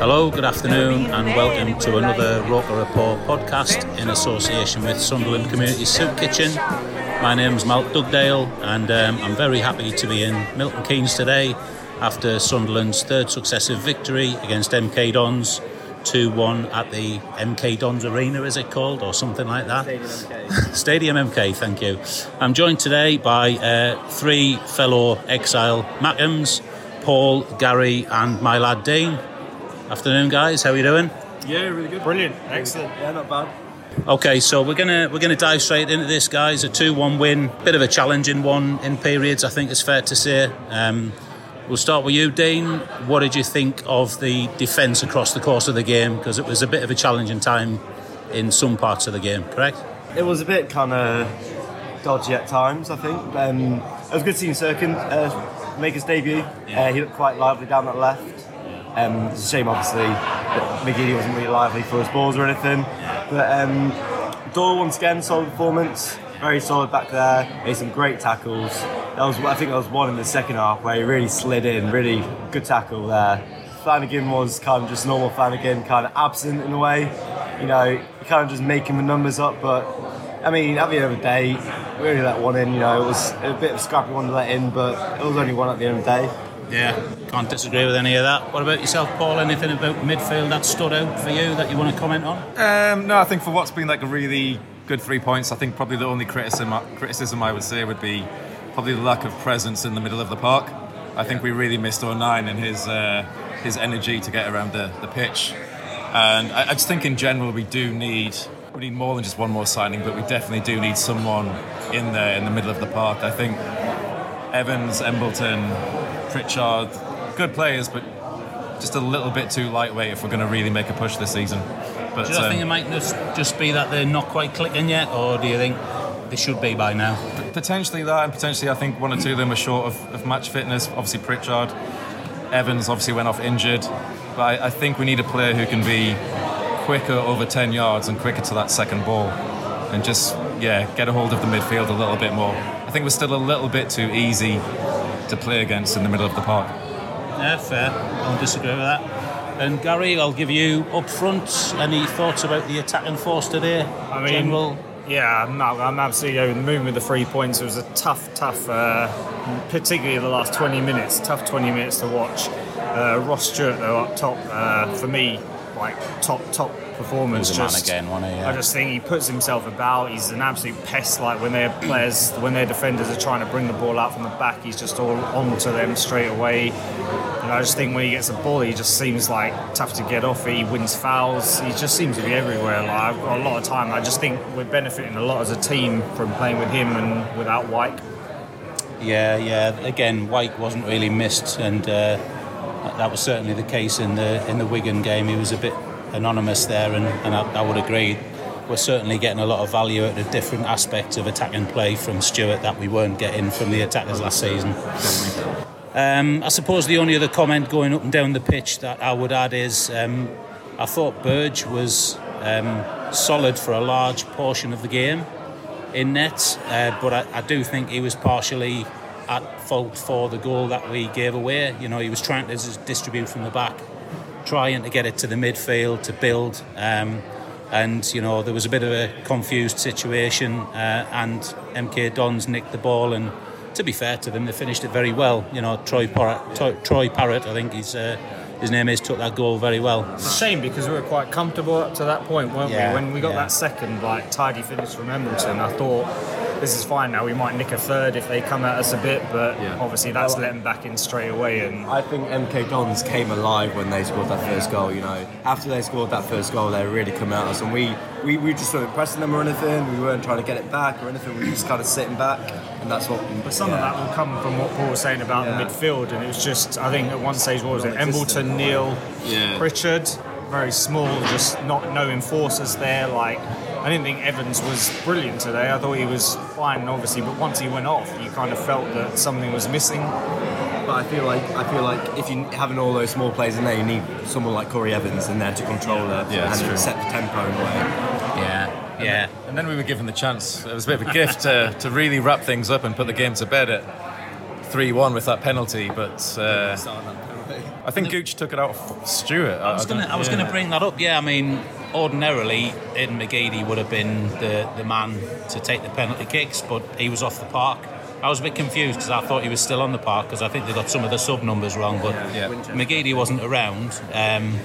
Hello, good afternoon, and welcome to another Roker Report podcast in association with Sunderland Community Soup Kitchen. My name's Malc Dugdale, and um, I'm very happy to be in Milton Keynes today after Sunderland's third successive victory against MK Dons. 2 1 at the MK Dons Arena, is it called, or something like that? Stadium MK. Stadium MK, thank you. I'm joined today by uh, three fellow exile Mackems Paul, Gary, and my lad Dean. Afternoon, guys, how are you doing? Yeah, really good. Brilliant, excellent. Yeah, not bad. Okay, so we're gonna we're gonna dive straight into this, guys. A two-one win, bit of a challenging one in periods. I think it's fair to say. Um, We'll start with you, Dean. What did you think of the defence across the course of the game? Because it was a bit of a challenging time in some parts of the game, correct? It was a bit kind of dodgy at times, I think. Um, it was good seeing Cirkin uh, make his debut. Yeah. Uh, he looked quite lively down that left. Um, it's a shame, obviously, that McGeady wasn't really lively for his balls or anything. But um, once again, solid performance. Very solid back there. Made some great tackles. That was, I think, that was one in the second half where he really slid in. Really good tackle there. Flanagan was kind of just normal Flanagan, kind of absent in a way. You know, kind of just making the numbers up. But I mean, at the end of the day, we only let one in. You know, it was a bit of a scrappy one to let in, but it was only one at the end of the day. Yeah, can't disagree with any of that. What about yourself, Paul? Anything about midfield that stood out for you that you want to comment on? Um, no, I think for what's been like a really good three points, I think probably the only criticism criticism I would say would be probably the lack of presence in the middle of the park. I think we really missed O'Nien and his uh, his energy to get around the, the pitch. And I, I just think in general we do need we need more than just one more signing, but we definitely do need someone in there in the middle of the park. I think Evans, Embleton, Pritchard, good players, but just a little bit too lightweight if we're going to really make a push this season. But Do you um, think it might just, just be that they're not quite clicking yet, or do you think they should be by now? potentially that, and potentially I think one or two of them are short of, of match fitness. Obviously Pritchard, Evans obviously went off injured, but I, I think we need a player who can be quicker over 10 yards and quicker to that second ball, and just yeah get a hold of the midfield a little bit more. I think we're still a little bit too easy to play against in the middle of the park. Yeah, fair. I don't disagree with that. And Gary, I'll give you up front. Any thoughts about the attacking force today? I mean, General. Yeah, I'm, I'm absolutely over the moon with the three points. It was a tough, tough, uh, particularly the last 20 minutes, tough 20 minutes to watch. Uh, Ross Stewart, though, up top, uh, for me, like top, top performance. He was a man Just- again, he? Yeah. I just think he puts himself about. He's an absolute pest. Like when their players, when their defenders are trying to bring the ball out from the back, he's just all onto them straight away. And I just think when he gets the ball, he just seems like tough to get off. He wins fouls. He just seems to be everywhere. Like I've got a lot of time. I just think we're benefiting a lot as a team from playing with him and without Wyke. Yeah, yeah. Again, Wyke wasn't really missed, and uh, that was certainly the case in the in the Wigan game. He was a bit anonymous there, and, and I, I would agree. We're certainly getting a lot of value out of different aspects of attack and play from Stewart that we weren't getting from the attackers last season. Um, I suppose the only other comment going up and down the pitch that I would add is um, I thought Burge was um, solid for a large portion of the game in net, uh, but I, I do think he was partially at fault for the goal that we gave away. You know, he was trying to distribute from the back, trying to get it to the midfield to build. Um, and you know there was a bit of a confused situation, uh, and MK Dons nicked the ball and. To be fair to them, they finished it very well. You know, Troy Parrott, Troy Parrott I think he's uh, his name is, took that goal very well. It's a shame because we were quite comfortable up to that point, weren't Yeah, we? When we got yeah. that second, like tidy finish from Embleton, I thought this is fine now. We might nick a third if they come at us a bit, but Yeah. obviously that's Well, let them back in straight away. And I think MK Dons came alive when they scored that first goal. You know, after they scored that first goal, they really come at us, and we we, we just weren't pressing them or anything. We weren't trying to get it back or anything. We were just kind of sitting back, and that's what. But some of that will come from what Paul was saying about Yeah. the midfield, and it was just, I think at one stage, what was it? Embleton, Neil, Yeah. Pritchard, very small, just not no enforcers there. Like, I didn't think Evans was brilliant today. I thought he was fine, obviously, but once he went off, you kind of felt that something was missing. But I feel like I feel like if you having all those small players in there, you need someone like Corey Evans in there to control it Yeah, and true. set the tempo in a way. Yeah, yeah. And then we were given the chance. It was a bit of a gift to, to really wrap things up and put the game to bed at 3 1 with that penalty. But uh, I think Gooch took it out of Stewart. I was gonna, I was gonna bring that up. Yeah, I mean, ordinarily, Aiden McGeady would have been the, the man to take the penalty kicks, but he was off the park. I was a bit confused because I thought he was still on the park because I think they got some of the sub numbers wrong. But Yeah. McGeady wasn't around, um,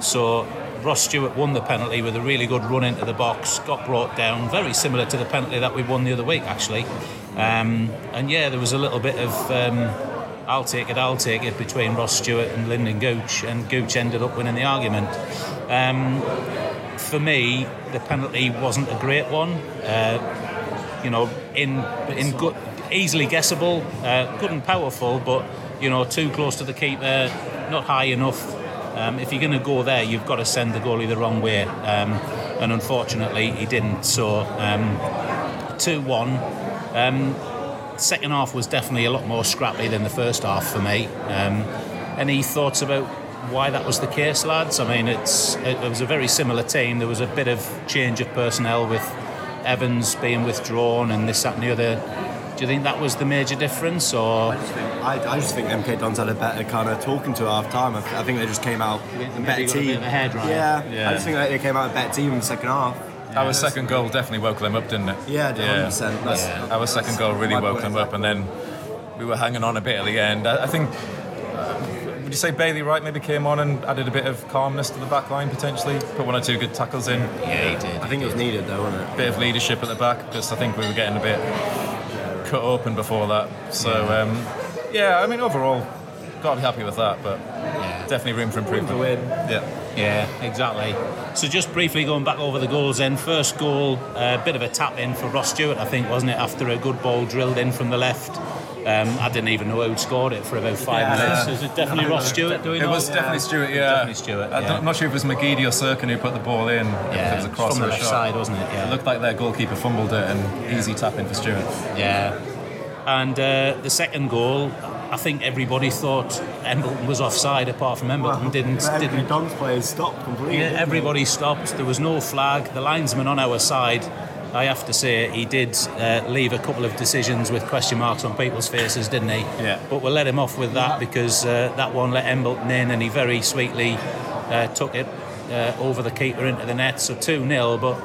so Ross Stewart won the penalty with a really good run into the box, got brought down, very similar to the penalty that we won the other week, actually. Um, and yeah, there was a little bit of. Um, I'll take it, I'll take it between Ross Stewart and Lynden Gooch, and Gooch ended up winning the argument. Um, for me, the penalty wasn't a great one. Uh, you know, in in good, easily guessable, uh, good and powerful, but you know, too close to the keeper, not high enough. Um, if you're going to go there, you've got to send the goalie the wrong way, um, and unfortunately, he didn't. So, um, two-one. Second half was definitely a lot more scrappy than the first half for me. Um, any thoughts about why that was the case, lads? I mean, it's it, it was a very similar team. There was a bit of change of personnel with Evans being withdrawn and this, that, and the other. Do you think that was the major difference, or I, I just think MK Dons had a better kind of talking to half time. I, I think they just came out a better got a bit team. a? Yeah, Yeah. I just think that they came out a better team in the second half. Our second goal definitely woke them up, didn't it? Yeah, 100%. That's- Our second goal really woke them up, and then we were hanging on a bit at the end. I, I think. uh, Would you say Bailey Wright maybe came on and added a bit of calmness to the back line potentially? Put one or two good tackles in. yeah, he did. I think it was needed though, wasn't it? bit of leadership at the back because I think we were getting a bit cut open before that. So um, yeah, I mean overall, got to be happy with that, but definitely room for improvement. To win. Yeah. Yeah, exactly. So just briefly going back over the goals then. First goal, a bit of a tap in for Ross Stewart, I think, wasn't it? After a good ball drilled in from the left. Um, I didn't even know who'd scored it for about five Yeah. minutes. Is it definitely Ross Stewart? Do we It know? was definitely Stewart, yeah. Definitely Stewart, yeah. I'm not sure if it was McGeady or Cirkin who put the ball in. Yeah, it was a cross from the left shot. side, wasn't it? Yeah. It looked like their goalkeeper fumbled it and easy tap in for Stewart. Yeah. And uh, the second goal, I think everybody thought Embleton was offside, apart from Embleton didn't. The didn't MK Dons players stopped completely. Yeah, didn't everybody stopped. There was no flag. The linesman on our side, I have to say, he did uh, leave a couple of decisions with question marks on people's faces, didn't he? Yeah. But we'll let him off with that because uh, that one let Embleton in and he very sweetly uh, took it uh, over the keeper into the net. So 2 0. But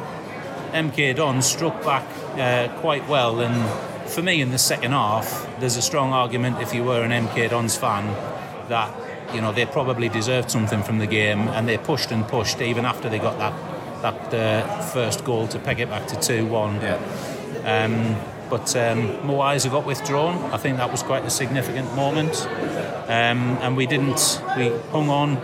MK Don struck back uh, quite well. And for me, in the second half, there's a strong argument if you were an MK Dons fan that you know they probably deserved something from the game, and they pushed and pushed even after they got that that uh, first goal to peg it back to two one. Yeah. Um, but um, got withdrawn. I think that was quite a significant moment, um, and we didn't. We hung on.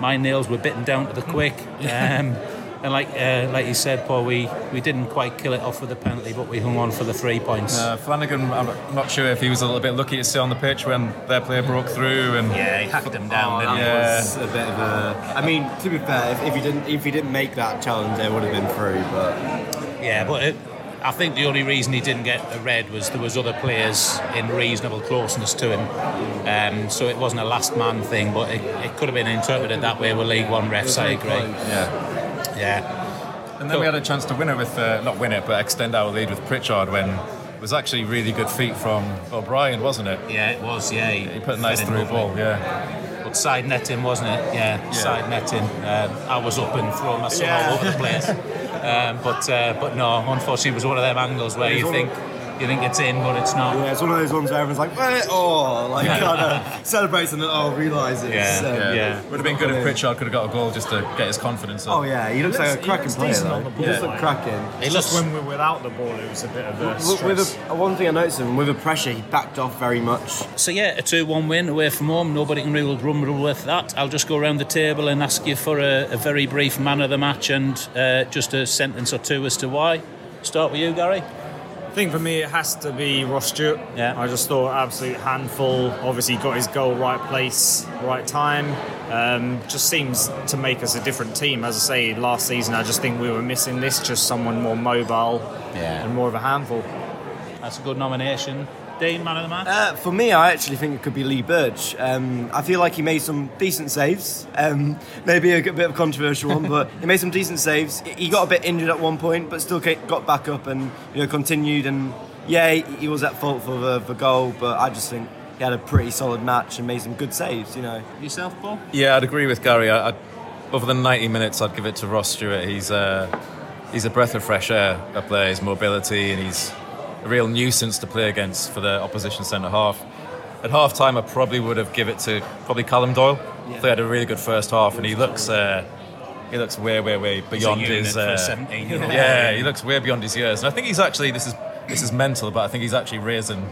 My nails were bitten down to the quick. Um, and like uh, like you said, Paul, we, we didn't quite kill it off with the penalty, but we hung on for the three points. Uh, Flanagan, I'm not sure if he was a little bit lucky to stay on the pitch when their player broke through and yeah, he hacked him down, Oh, didn't that he? was a bit of a. I mean, to be fair, if, if he didn't if he didn't make that challenge, it would have been through. But Yeah, but it, I think the only reason he didn't get a red was there was other players in reasonable closeness to him. Um, so it wasn't a last man thing, but it, it could have been interpreted that way with League One refs. I agree. yeah. Yeah. And then we had a chance to win it with, uh, not win it, but extend our lead with Pritchard when it was actually really good feet from O'Brien, wasn't it? Yeah, it was. Yeah, He put a nice through ball, yeah. But side netting, wasn't it? Yeah, side netting. Um, I was up and throwing my son all over the place. Um, but uh, but no, unfortunately, it was one of them angles where you think you think it's in, but it's not. Yeah, it's one of those ones where everyone's like, eh, oh, like kind of celebrates and then oh, realises. Yeah, um, yeah. Would have been good if Pritchard could have got a goal just to get his confidence up. Oh yeah, he looks He like a cracking looks player decent though. on the He ball, looks like like- cracking. It Just looks when we're without the ball, it was a bit of a With, with a, one thing I noticed him with the pressure, he backed off very much. So yeah, a two-one win away from home. Nobody can really grumble with that. I'll just go around the table and ask you for a, a very brief man of the match and uh, just a sentence or two as to why. Start with you, Gary. I think for me it has to be Ross Stewart. Yeah. I just thought absolute handful. Obviously got his goal right place, right time. Um, just seems to make us a different team. As I say, last season I just think we were missing this, just someone more mobile Yeah. and more of a handful. That's a good nomination. Dean, man of the match. Uh, for me, I actually think it could be Lee Burge. Um, I feel like he made some decent saves. Um, maybe a bit of a controversial one, but he made some decent saves. He got a bit injured at one point, but still got back up and you know continued. And yeah, he, he was at fault for the, the goal, but I just think he had a pretty solid match and made some good saves. You know. Yourself, Paul. Yeah, I'd agree with Gary. I, I'd, over the 90 minutes, I'd give it to Ross Stewart. He's uh, he's a breath of fresh air up there. His mobility and he's a real nuisance to play against for the opposition centre half. At half time, I probably would have give it to probably Callum Doyle. They had a really good first half, and he looks uh, he looks way, way, way beyond his. Uh, 17-year-old. yeah, he looks way beyond his years, and I think he's actually this is this is mental, but I think he's actually raising.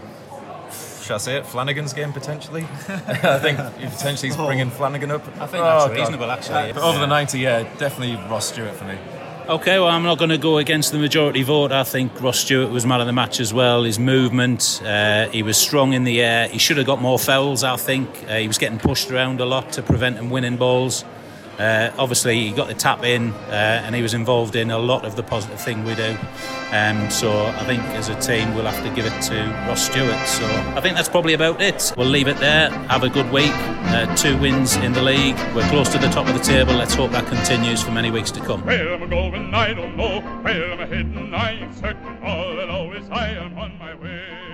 Should I say it? Flanagan's game potentially. I think he potentially he's bringing Flanagan up. I think that's Oh, God. reasonable, actually. But over the 90, yeah, definitely Ross Stewart for me. Okay, well, I'm not going to go against the majority vote. I think Ross Stewart was man of the match as well. His movement, uh, he was strong in the air. He should have got more fouls, I think. Uh, he was getting pushed around a lot to prevent him winning balls. Uh, obviously, he got the tap in uh, and he was involved in a lot of the positive thing we do. Um, so I think as a team, we'll have to give it to Ross Stewart. So I think that's probably about it. We'll leave it there. Have a good week. Uh, two wins in the league. We're close to the top of the table. Let's hope that continues for many weeks to come. Where am I going? I don't know. Where am I heading? I ain't certain. All know is I am on my way.